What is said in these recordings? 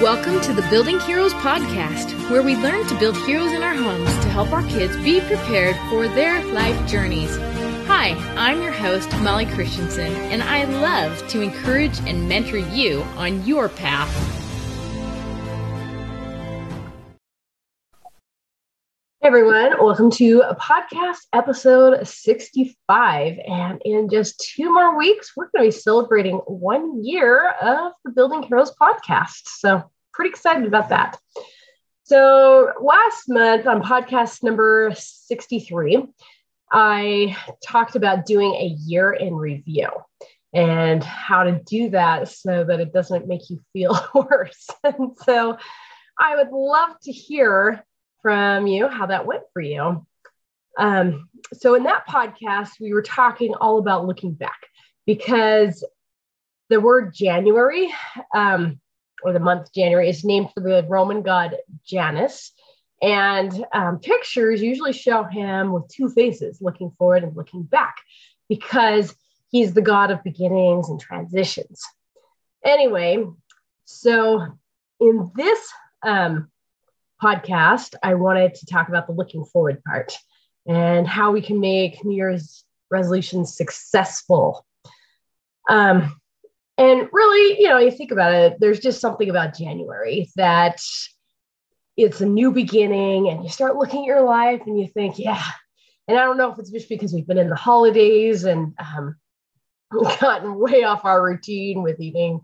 Welcome to the Building Heroes podcast, where we learn to build heroes in our homes to help our kids be prepared for their life journeys. Hi, I'm your host, Molly Christensen, and I love to encourage and mentor you on your path. Hey everyone, welcome to podcast episode 65. And in just two more weeks, we're going to be celebrating one year of the Building Heroes podcast. So, pretty excited about that. So, last month on podcast number 63, I talked about doing a year in review and how to do that so that it doesn't make you feel worse. And so, I would love to hear from you how that went for you. Um, so, in that podcast, we were talking all about looking back because the word January, um, or the month January, is named for the Roman god Janus. And um, pictures usually show him with two faces, looking forward and looking back, because he's the god of beginnings and transitions. Anyway, so in this um, podcast, I wanted to talk about the looking forward part and how we can make New Year's resolutions successful. Um, and really, you know, you think about it, there's just something about January that it's a new beginning, and you start looking at your life and you think, yeah. And I don't know if it's just because we've been in the holidays and um, gotten way off our routine with eating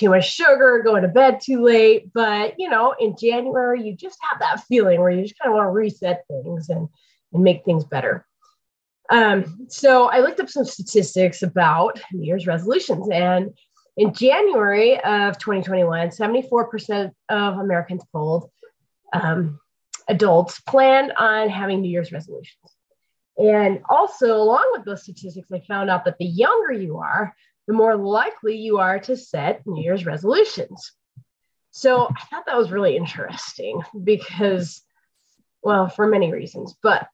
too much sugar, going to bed too late. But, you know, in January, you just have that feeling where you just kind of want to reset things and, and make things better. Um, so I looked up some statistics about New Year's resolutions. And in January of 2021, 74% of Americans polled um, adults planned on having New Year's resolutions. And also, along with those statistics, I found out that the younger you are, the more likely you are to set New Year's resolutions. So I thought that was really interesting because, well, for many reasons. But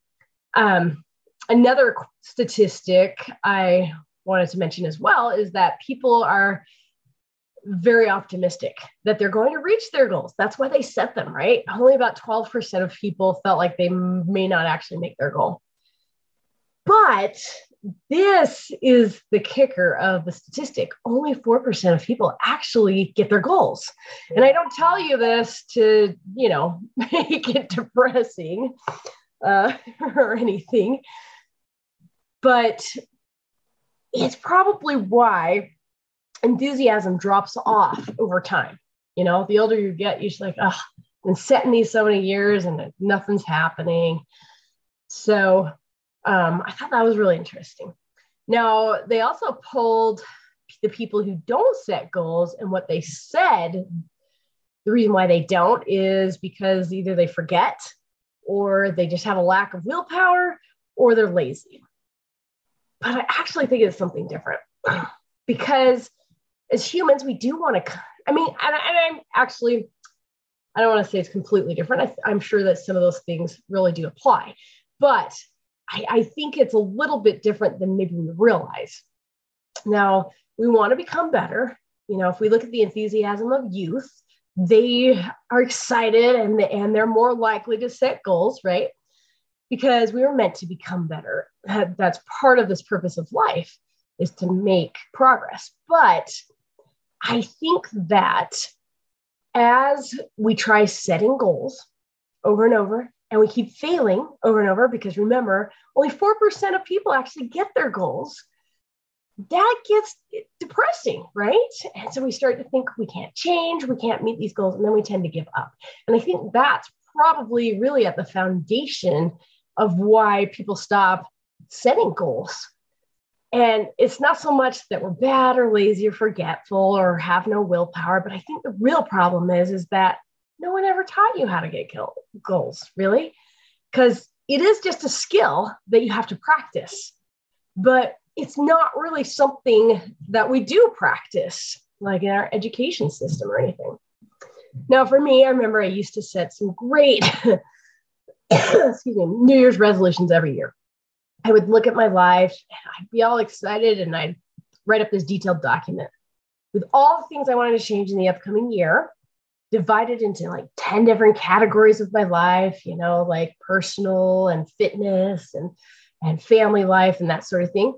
um, another statistic I wanted to mention as well is that people are very optimistic that they're going to reach their goals. That's why they set them, right? Only about 12% of people felt like they may not actually make their goal. But this is the kicker of the statistic. Only 4% of people actually get their goals. And i don't tell you this to you know make it depressing uh, or anything but it's probably why enthusiasm drops off over time. You know the older you get you're just like oh been setting these so many years and nothing's happening. So um, I thought that was really interesting. Now, they also polled the people who don't set goals, and what they said the reason why they don't is because either they forget, or they just have a lack of willpower, or they're lazy. But I actually think it's something different because as humans, we do want to, I mean, and, and I'm actually, I don't want to say it's completely different. I, I'm sure that some of those things really do apply. But I, I think it's a little bit different than maybe we realize. Now, we want to become better. You know, if we look at the enthusiasm of youth, they are excited and, and they're more likely to set goals, right? Because we were meant to become better. That's part of this purpose of life is to make progress. But I think that as we try setting goals over and over, and we keep failing over and over because remember, only 4% of people actually get their goals. That gets depressing, right? And so we start to think we can't change, we can't meet these goals, and then we tend to give up. And I think that's probably really at the foundation of why people stop setting goals. And it's not so much that we're bad or lazy or forgetful or have no willpower, but I think the real problem is, is that no one ever taught you how to get kill, goals, really, because it is just a skill that you have to practice. But it's not really something that we do practice, like in our education system or anything. Now, for me, I remember I used to set some great, excuse me, New Year's resolutions every year. I would look at my life and I'd be all excited and I'd write up this detailed document with all the things I wanted to change in the upcoming year divided into like 10 different categories of my life, you know, like personal and fitness and and family life and that sort of thing.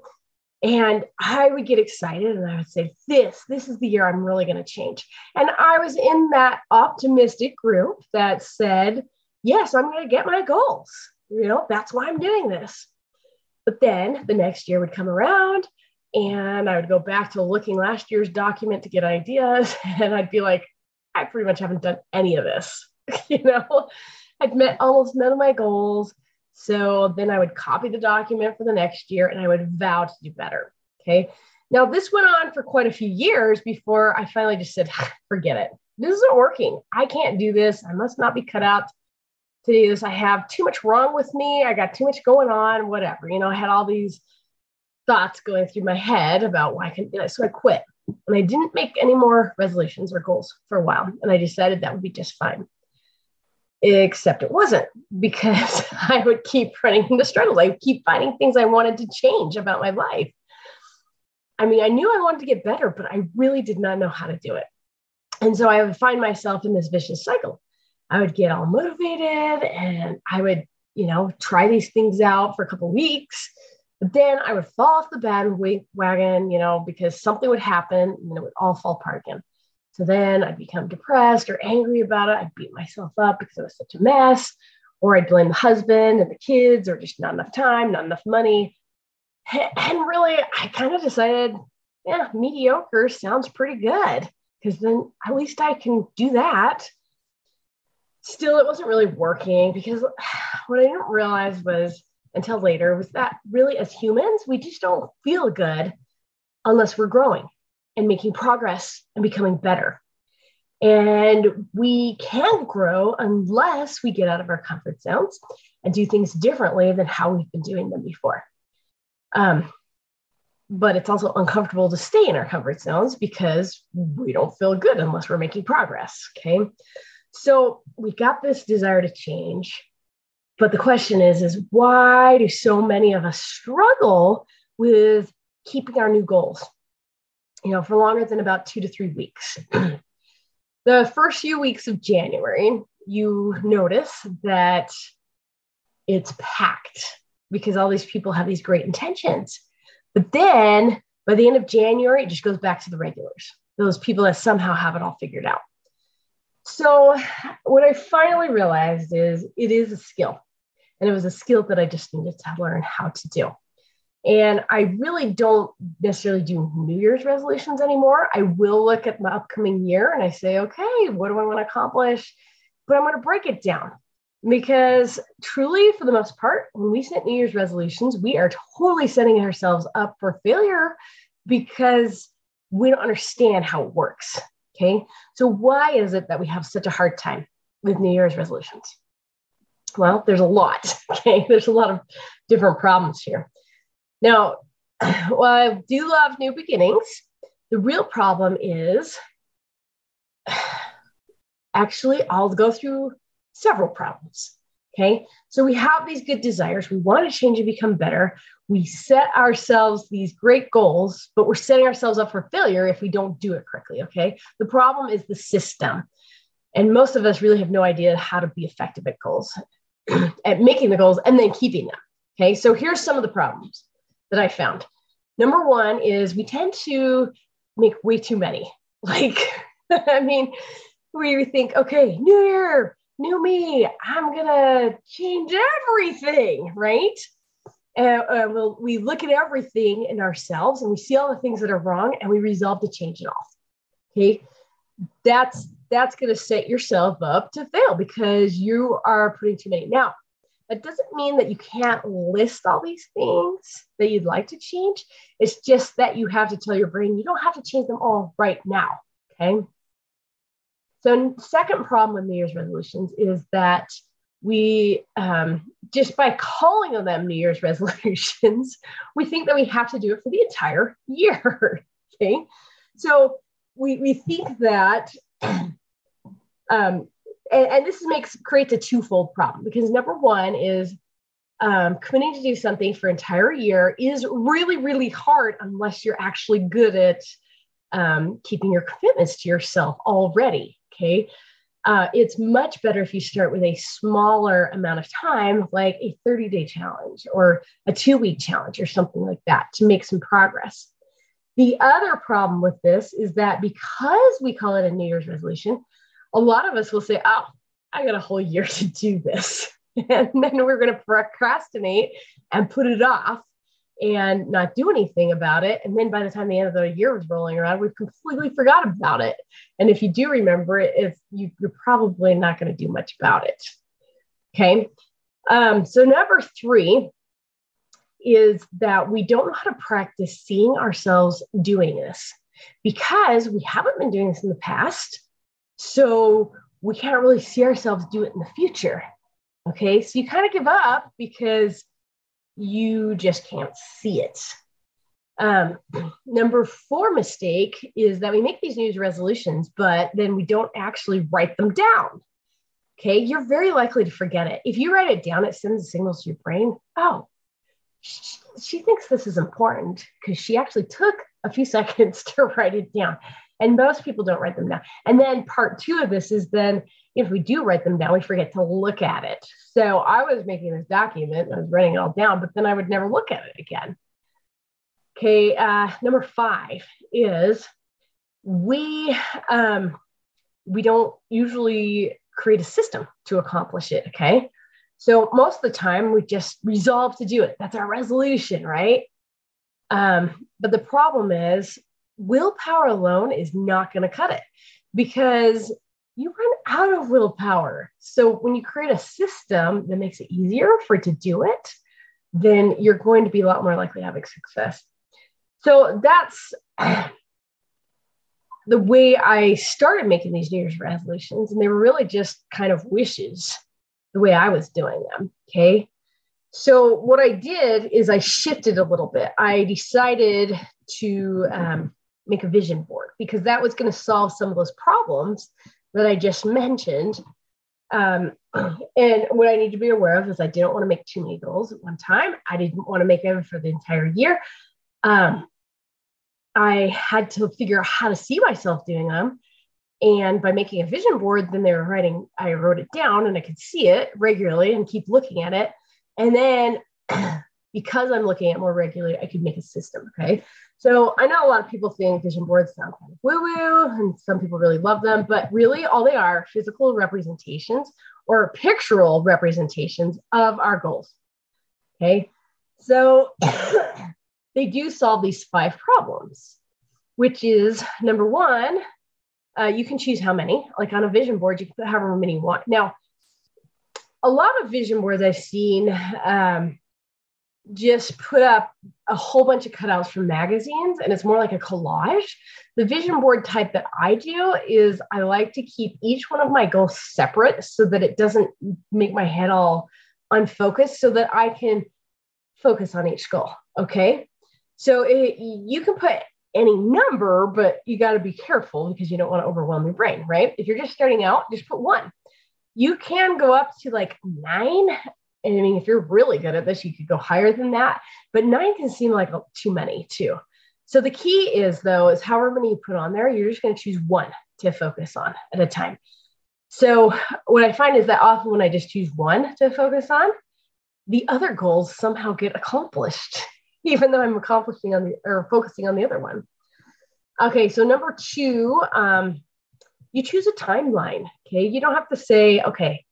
And I would get excited and I would say, This, this is the year I'm really going to change. And I was in that optimistic group that said, Yes, I'm going to get my goals. You know, that's why I'm doing this. But then the next year would come around and I would go back to looking last year's document to get ideas. And I'd be like, I pretty much haven't done any of this. you know, I'd met almost none of my goals. So then I would copy the document for the next year and I would vow to do better. Okay. Now, this went on for quite a few years before I finally just said, ah, forget it. This isn't working. I can't do this. I must not be cut out to do this. I have too much wrong with me. I got too much going on, whatever. You know, I had all these thoughts going through my head about why I can, you know, so I quit. And I didn't make any more resolutions or goals for a while. And I decided that would be just fine except it wasn't because I would keep running into struggles. I would keep finding things I wanted to change about my life. I mean, I knew I wanted to get better, but I really did not know how to do it. And so I would find myself in this vicious cycle. I would get all motivated and I would, you know, try these things out for a couple weeks. But then I would fall off the bandwagon, you know, because something would happen and it would all fall apart again. So then I'd become depressed or angry about it. I'd beat myself up because it was such a mess, or I'd blame the husband and the kids, or just not enough time, not enough money. And really, I kind of decided, yeah, mediocre sounds pretty good because then at least I can do that. Still, it wasn't really working because what I didn't realize was until later was that really, as humans, we just don't feel good unless we're growing and making progress and becoming better. And we can't grow unless we get out of our comfort zones and do things differently than how we've been doing them before. Um, but it's also uncomfortable to stay in our comfort zones because we don't feel good unless we're making progress. Okay. So we got this desire to change. But the question is, is why do so many of us struggle with keeping our new goals? you know, for longer than about two to three weeks. the first few weeks of January, you notice that it's packed because all these people have these great intentions. But then by the end of January, it just goes back to the regulars, those people that somehow have it all figured out. So, what I finally realized is it is a skill. And it was a skill that I just needed to learn how to do. And I really don't necessarily do New Year's resolutions anymore. I will look at my upcoming year and I say, okay, what do I want to accomplish? But I'm going to break it down because truly, for the most part, when we set New Year's resolutions, we are totally setting ourselves up for failure because we don't understand how it works. Okay. So, why is it that we have such a hard time with New Year's resolutions? Well, there's a lot. Okay. There's a lot of different problems here. Now, while I do love new beginnings, the real problem is actually, I'll go through several problems. Okay. So we have these good desires. We want to change and become better. We set ourselves these great goals, but we're setting ourselves up for failure if we don't do it correctly. Okay. The problem is the system. And most of us really have no idea how to be effective at goals, at making the goals and then keeping them. Okay. So here's some of the problems that I found. Number one is we tend to make way too many. Like, I mean, we think, okay, new year, new me, I'm gonna change everything, right? And uh, we'll, we look at everything in ourselves and we see all the things that are wrong and we resolve to change it all. Okay, that's that's going to set yourself up to fail because you are putting too many. Now, that doesn't mean that you can't list all these things that you'd like to change. It's just that you have to tell your brain you don't have to change them all right now. Okay. So, second problem with New Year's resolutions is that we um, just by calling them New Year's resolutions, we think that we have to do it for the entire year. okay. So, we, we think that um, and, and this makes creates a twofold problem because number one is um, committing to do something for an entire year is really really hard unless you're actually good at um, keeping your commitments to yourself already okay uh, it's much better if you start with a smaller amount of time, like a 30 day challenge or a two week challenge or something like that to make some progress. The other problem with this is that because we call it a New Year's resolution, a lot of us will say, Oh, I got a whole year to do this. And then we're going to procrastinate and put it off and not do anything about it. And then by the time the end of the year was rolling around, we've completely forgot about it. And if you do remember it, if you, are probably not going to do much about it. Okay. Um, so number three is that we don't know how to practice seeing ourselves doing this because we haven't been doing this in the past. So we can't really see ourselves do it in the future. Okay. So you kind of give up because you just can't see it. Um, number four mistake is that we make these New resolutions, but then we don't actually write them down. Okay, you're very likely to forget it. If you write it down, it sends a signal to your brain. Oh, she, thinks this is important because she actually took a few seconds to write it down. And most people don't write them down. And then part two of this is then if we do write them down, we forget to look at it. So I was making this document, I was writing it all down, but then I would never look at it again. Okay, uh, number five is we um, we don't usually create a system to accomplish it. Okay, so most of the time we just resolve to do it. That's our resolution, right? Um, but the problem is willpower alone is not going to cut it because you run out of willpower. So when you create a system that makes it easier for it to do it, then you're going to be a lot more likely have success. So that's the way I started making these New Year's resolutions. And they were really just kind of wishes, the way I was doing them. Okay. So what I did is I shifted a little bit. I decided to um, make a vision board because that was going to solve some of those problems that I just mentioned. Um, and what I need to be aware of is I didn't want to make too many goals at one time. I didn't want to make them for the entire year. Um, I had to figure out how to see myself doing them. And by making a vision board, then they were writing, I wrote it down and I could see it regularly and keep looking at it. And then because I'm looking at more regularly, I could make a system. Okay. So I know a lot of people think vision boards sound kind of woo woo, and some people really love them, but really all they are physical representations or pictorial representations of our goals. Okay. So they do solve these five problems, which is number one, uh, you can choose how many. Like on a vision board, you can put however many you want. Now, a lot of vision boards I've seen um, just put up a whole bunch of cutouts from magazines and it's more like a collage. The vision board type that I do is I like to keep each one of my goals separate so that it doesn't make my head all unfocused so that I can focus on each goal. Okay. So it, you can put any number, but you got to be careful because you don't want to overwhelm your brain, right? If you're just starting out, just put one. You can go up to like nine and I mean, if you're really good at this, you could go higher than that. But nine can seem like too many too. So the key is though, is however many you put on there, you're just going to choose one to focus on at a time. So what I find is that often when I just choose one to focus on, the other goals somehow get accomplished, even though I'm accomplishing on the or focusing on the other one. Okay, so number two, um, you choose a timeline. Okay, you don't have to say, okay,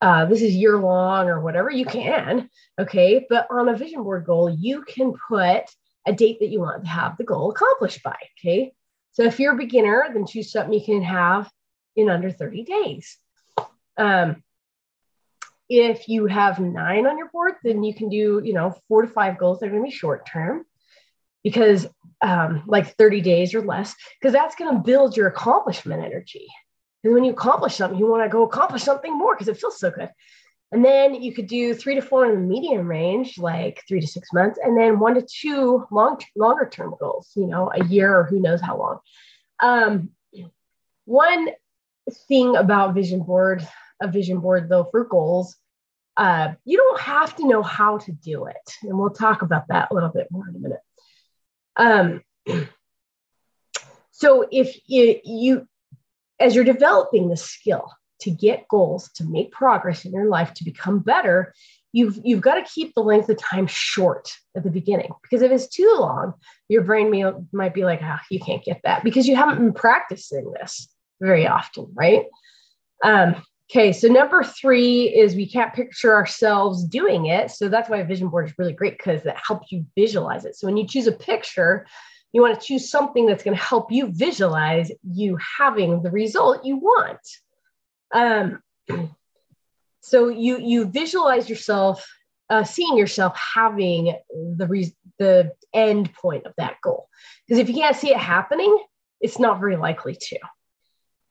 uh, this is year long or whatever, you can. Okay. But on a vision board goal, you can put a date that you want to have the goal accomplished by. Okay. So if you're a beginner, then choose something you can have in under 30 days. Um, if you have nine on your board, then you can do, you know, four to five goals that are going to be short term because um, like 30 days or less, because that's going to build your accomplishment energy. And when you accomplish something, you want to go accomplish something more because it feels so good. And then you could do three to four in the medium range, like three to six months, and then one to two long, longer term goals, you know, a year or who knows how long. Um, one thing about vision board, a vision board though for goals, uh, you don't have to know how to do it. And we'll talk about that a little bit more in a minute. Um, so if you, you as you're developing the skill to get goals, to make progress in your life, to become better, you've you've got to keep the length of time short at the beginning because if it's too long, your brain may, might be like, ah, you can't get that because you haven't been practicing this very often, right? Um, okay, so number three is we can't picture ourselves doing it. So that's why a vision board is really great because it helps you visualize it. So when you choose a picture, you want to choose something that's going to help you visualize you having the result you want. Um, so you you visualize yourself uh, seeing yourself having the re- the end point of that goal. Because if you can't see it happening, it's not very likely to,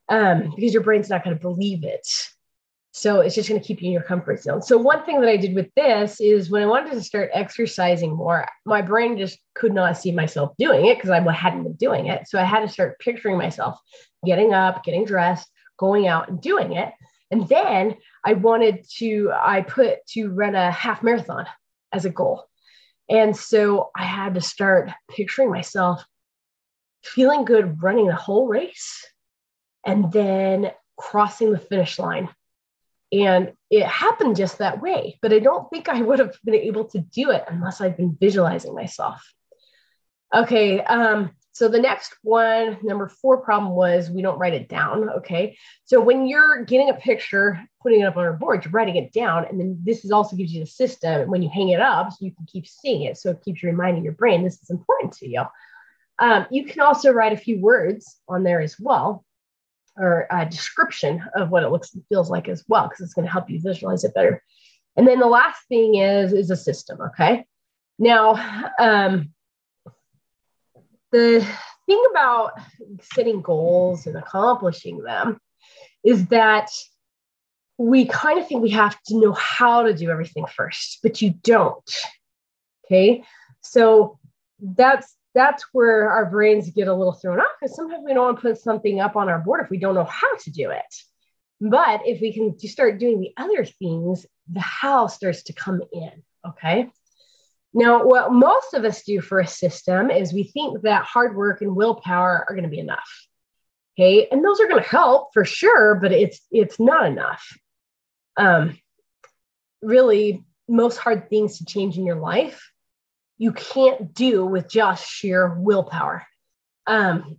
um, because your brain's not going to believe it. So it's just going to keep you in your comfort zone. So one thing that I did with this is when I wanted to start exercising more, my brain just could not see myself doing it because I hadn't been doing it. So I had to start picturing myself getting up, getting dressed, going out and doing it. And then I wanted to, I put to run a half marathon as a goal. And so I had to start picturing myself feeling good running the whole race and then crossing the finish line and it happened just that way. But I don't think I would have been able to do it unless I'd been visualizing myself. Okay. Um, so the next one, number four problem was we don't write it down. Okay. So when you're getting a picture, putting it up on a board, you're writing it down. And then this is also gives you the system when you hang it up so you can keep seeing it. So it keeps reminding your brain this is important to you. Um, you can also write a few words on there as well or a description of what it looks and feels like as well, because it's going to help you visualize it better. And then the last thing is is a system. Okay. Now, um, the thing about setting goals and accomplishing them is that we kind of think we have to know how to do everything first, but you don't. Okay. So that's that's where our brains get a little thrown off because sometimes we don't want to put something up on our board if we don't know how to do it. But if we can start doing the other things, the how starts to come in. Okay. Now, what most of us do for a system is we think that hard work and willpower are going to be enough. Okay. And those are going to help for sure, but it's it's not enough. Um, really, most hard things to change in your life you can't do with just sheer willpower. Um,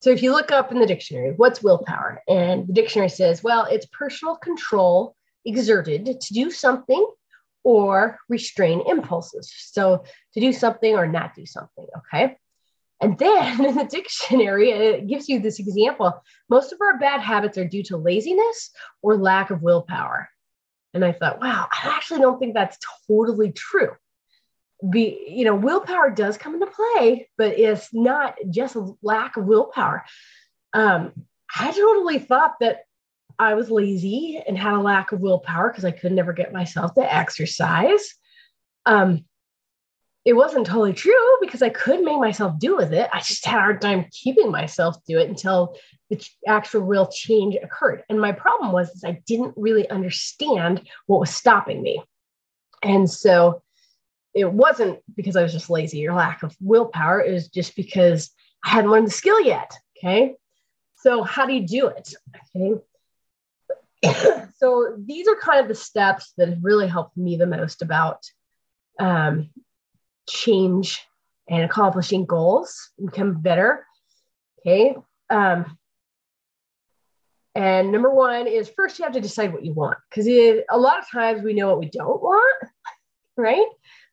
so if you look up in the dictionary, what's willpower? And the dictionary says, well, it's personal control exerted to do something or restrain impulses. So to do something or not do something, okay? And then in the dictionary, it gives you this example. Most of our bad habits are due to laziness or lack of willpower. And I thought, wow, I actually don't think that's totally true be you know willpower does come into play but it's not just a lack of willpower. Um i totally thought that i was lazy and had a lack of willpower because i could never get myself to exercise. Um it wasn't totally true because i could make myself do with it. I just had a hard time keeping myself do it until the actual real change occurred. And my problem was i didn't really understand what was stopping me. And so it wasn't because I was just lazy or lack of willpower. It was just because I hadn't learned the skill yet. Okay. So, how do you do it? Okay. so, these are kind of the steps that have really helped me the most about um, change and accomplishing goals, become better. Okay. Um, and number one is first you have to decide what you want because a lot of times we know what we don't want, right?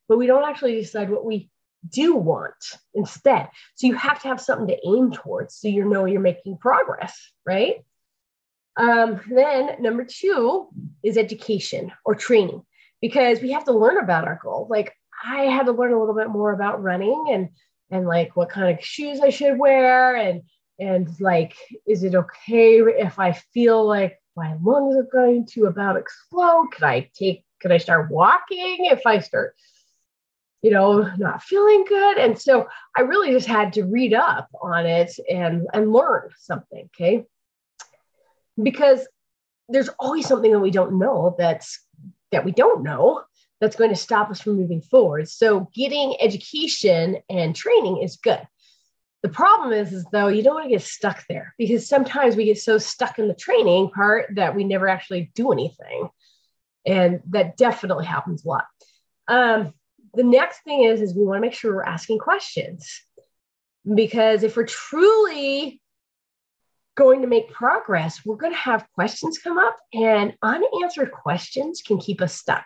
But we don't actually decide what we do want instead. So you have to have something to aim towards so you know you're making progress, right? Um, then number two is education or training because we have to learn about our goal. Like I had to learn a little bit more about running and and like what kind of shoes I should wear and and like is it okay if I feel like my lungs are going to about explode? Could I take could I start walking if I start you know, not feeling good. And so I really just had to read up on it and, and learn something. Okay. Because there's always something that we don't know that's that we don't know that's going to stop us from moving forward. So getting education and training is good. The problem is, is though, you don't want to get stuck there because sometimes we get so stuck in the training part that we never actually do anything. And that definitely happens a lot. Um, the next thing is, is we want to make sure we're asking questions because if we're truly going to make progress, we're going to have questions come up, and unanswered questions can keep us stuck.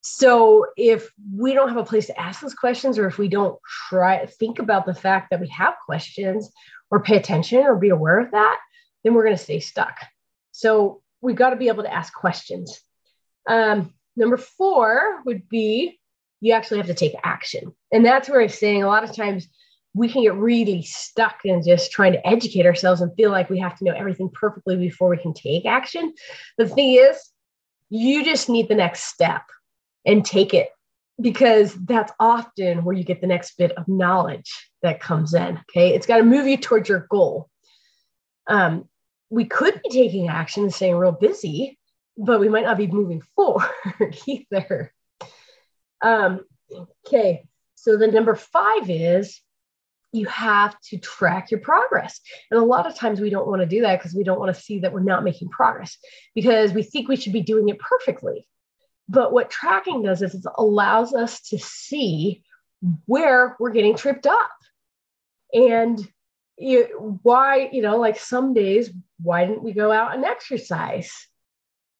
So if we don't have a place to ask those questions, or if we don't try think about the fact that we have questions, or pay attention, or be aware of that, then we're going to stay stuck. So we've got to be able to ask questions. Um, number four would be you actually have to take action, and that's where I'm saying a lot of times we can get really stuck in just trying to educate ourselves and feel like we have to know everything perfectly before we can take action. The thing is, you just need the next step and take it because that's often where you get the next bit of knowledge that comes in. Okay. It's got to move you towards your goal. Um, we could be taking action and staying real busy, but we might not be moving forward either. Um, okay. So the number five is you have to track your progress. And a lot of times we don't want to do that because we don't want to see that we're not making progress because we think we should be doing it perfectly. But what tracking does is it allows us to see where we're getting tripped up and you, why, you know, like some days, why didn't we go out and exercise?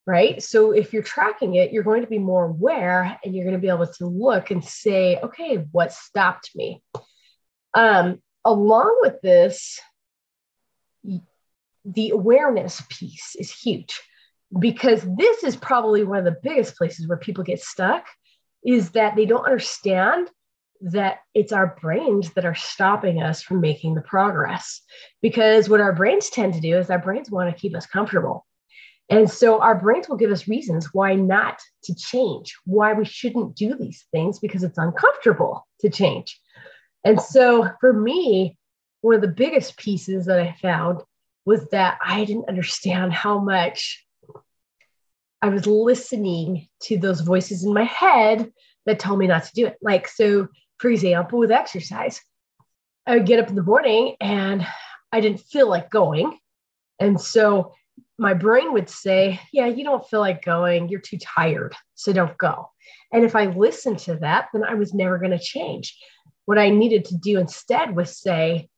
Right. So if you're tracking it, you're going to be more aware and you're going to be able to look and say, okay, what stopped me? Um, along with this, the awareness piece is huge because this is probably one of the biggest places where people get stuck is that they don't understand that it's our brains that are stopping us from making the progress. Because what our brains tend to do is our brains want to keep us comfortable. And so our brains will give us reasons why not to change, why we shouldn't do these things because it's uncomfortable to change. And so for me, one of the biggest pieces that I found was that I didn't understand how much I was listening to those voices in my head that told me not to do it. Like, so for example, with exercise, I would get up in the morning and I didn't feel like going. And so my brain would say, Yeah, you don't feel like going. You're too tired. So don't go. And if I listened to that, then I was never going to change. What I needed to do instead was say,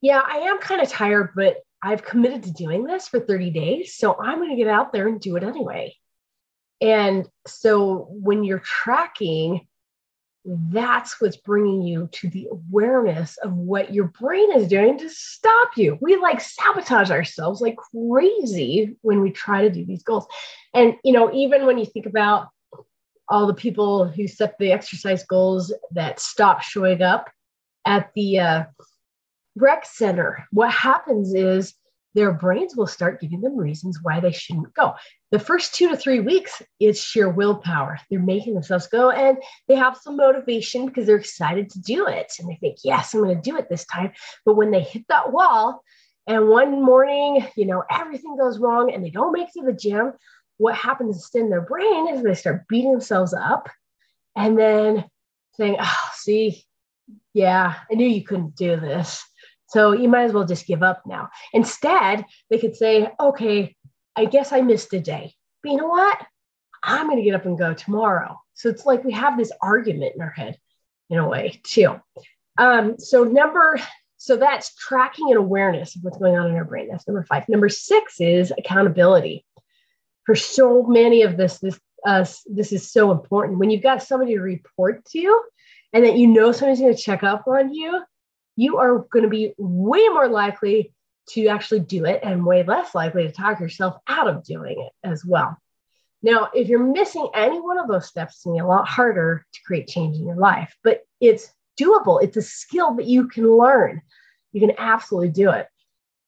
yeah, I am kind of tired, but I've committed to doing this for 30 days. So I'm going to get out there and do it anyway. And so when you're tracking, that's what's bringing you to the awareness of what your brain is doing to stop you. We like sabotage ourselves like crazy when we try to do these goals. And, you know, even when you think about all the people who set the exercise goals that stop showing up at the uh, rec center. What happens is their brains will start giving them reasons why they shouldn't go. The first two to three weeks, it's sheer willpower. They're making themselves go and they have some motivation because they're excited to do it. And they think, yes, I'm going to do it this time. But when they hit that wall, and one morning, you know, everything goes wrong and they don't make it to the gym, what happens in their brain is they start beating themselves up and then saying, oh, see, yeah, I knew you couldn't do this. So you might as well just give up now. Instead, they could say, okay, I guess I missed a day. But you know what? I'm going to get up and go tomorrow. So it's like we have this argument in our head in a way, too. Um, so, number, so that's tracking and awareness of what's going on in our brain. That's number five. Number six is accountability for so many of this, this uh, this is so important. When you've got somebody to report to and that you know somebody's going to check up on you, you are going to be way more likely to actually do it and way less likely to talk yourself out of doing it as well. Now, if you're missing any one of those steps, it's going to be a lot harder to create change in your life, but it's doable. It's a skill that you can learn. You can absolutely do it.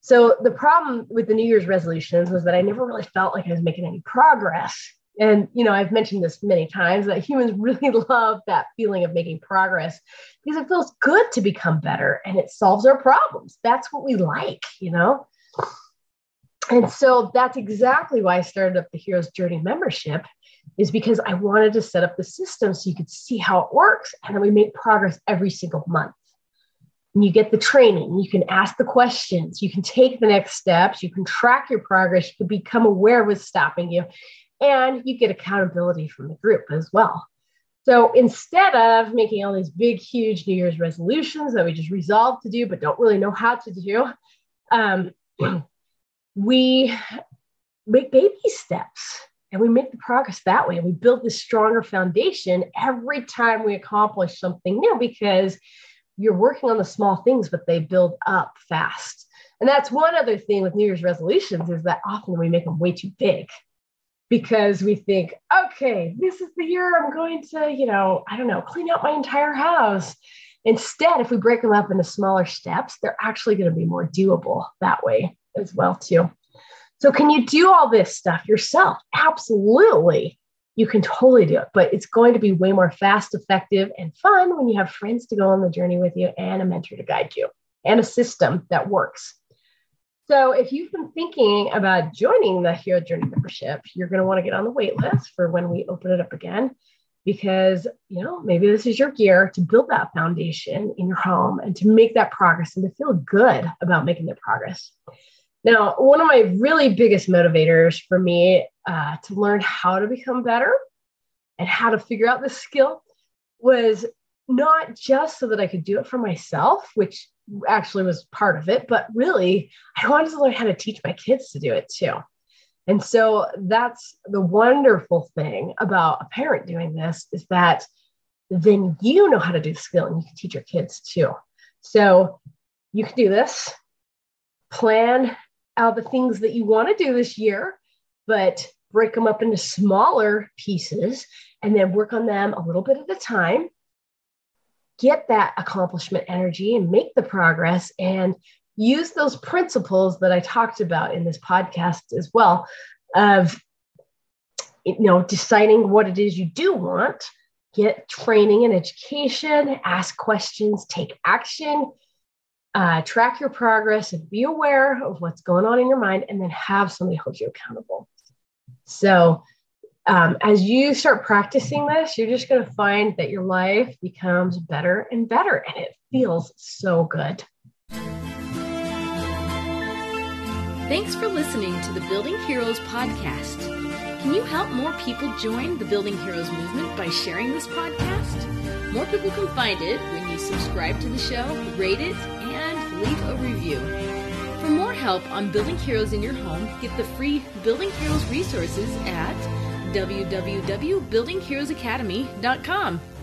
So the problem with the New Year's resolutions was that I never really felt like I was making any progress. And you know, I've mentioned this many times that humans really love that feeling of making progress because it feels good to become better and it solves our problems. That's what we like, you know. And so that's exactly why I started up the Heroes Journey membership is because I wanted to set up the system so you could see how it works and then we make progress every single month. and you get the training, you can ask the questions, you can take the next steps, you can track your progress, you can become aware of what's stopping you, and you get accountability from the group as well. So instead of making all these big, huge New Year's resolutions that we just resolve to do, but don't really know how to do, um, we make baby steps and we make the progress that way. We build this stronger foundation every time we accomplish something new because you're working on the small things, but they build up fast. And that's one other thing with New Year's resolutions is that often we make them way too big because we think, okay, this is the year I'm going to, you know, I don't know, clean out my entire house. Instead, if we break them up into smaller steps, they're actually going to be more doable that way as well too. So can you do all this stuff yourself? Absolutely. You can totally do it, but it's going to be way more fast, effective, and fun when you have friends to go on the journey with you and a mentor to guide you and a system that works. So if you've been thinking about joining the Hero Journey membership, you're going to want to get on the wait list for when we open it up again because you know maybe this is your gear to build that foundation in your home and to make that progress and to feel good about making the progress. Now one of my really biggest motivators for me uh, to learn how to become better and how to figure out this skill was not just so that i could do it for myself which actually was part of it but really i wanted to learn how to teach my kids to do it too and so that's the wonderful thing about a parent doing this is that then you know how to do the skill and you can teach your kids too. So you can do this, plan out the things that you want to do this year, but break them up into smaller pieces and then work on them a little bit at a time. Get that accomplishment energy and make the progress and use those principles that I talked about in this podcast as well of you know deciding what it is you do want get training and education ask questions take action uh, track your progress and be aware of what's going on in your mind and then have somebody hold you accountable. So um, as you start practicing this you're just going to find that your life becomes better and better and it feels so good Thanks for listening to the Building Heroes podcast. Can you help more people join the Building Heroes movement by sharing this podcast? More people can find it when you subscribe to the show, rate it, and leave a review. For more help on building heroes in your home, get the free Building Heroes resources at www.buildingheroesacademy.com.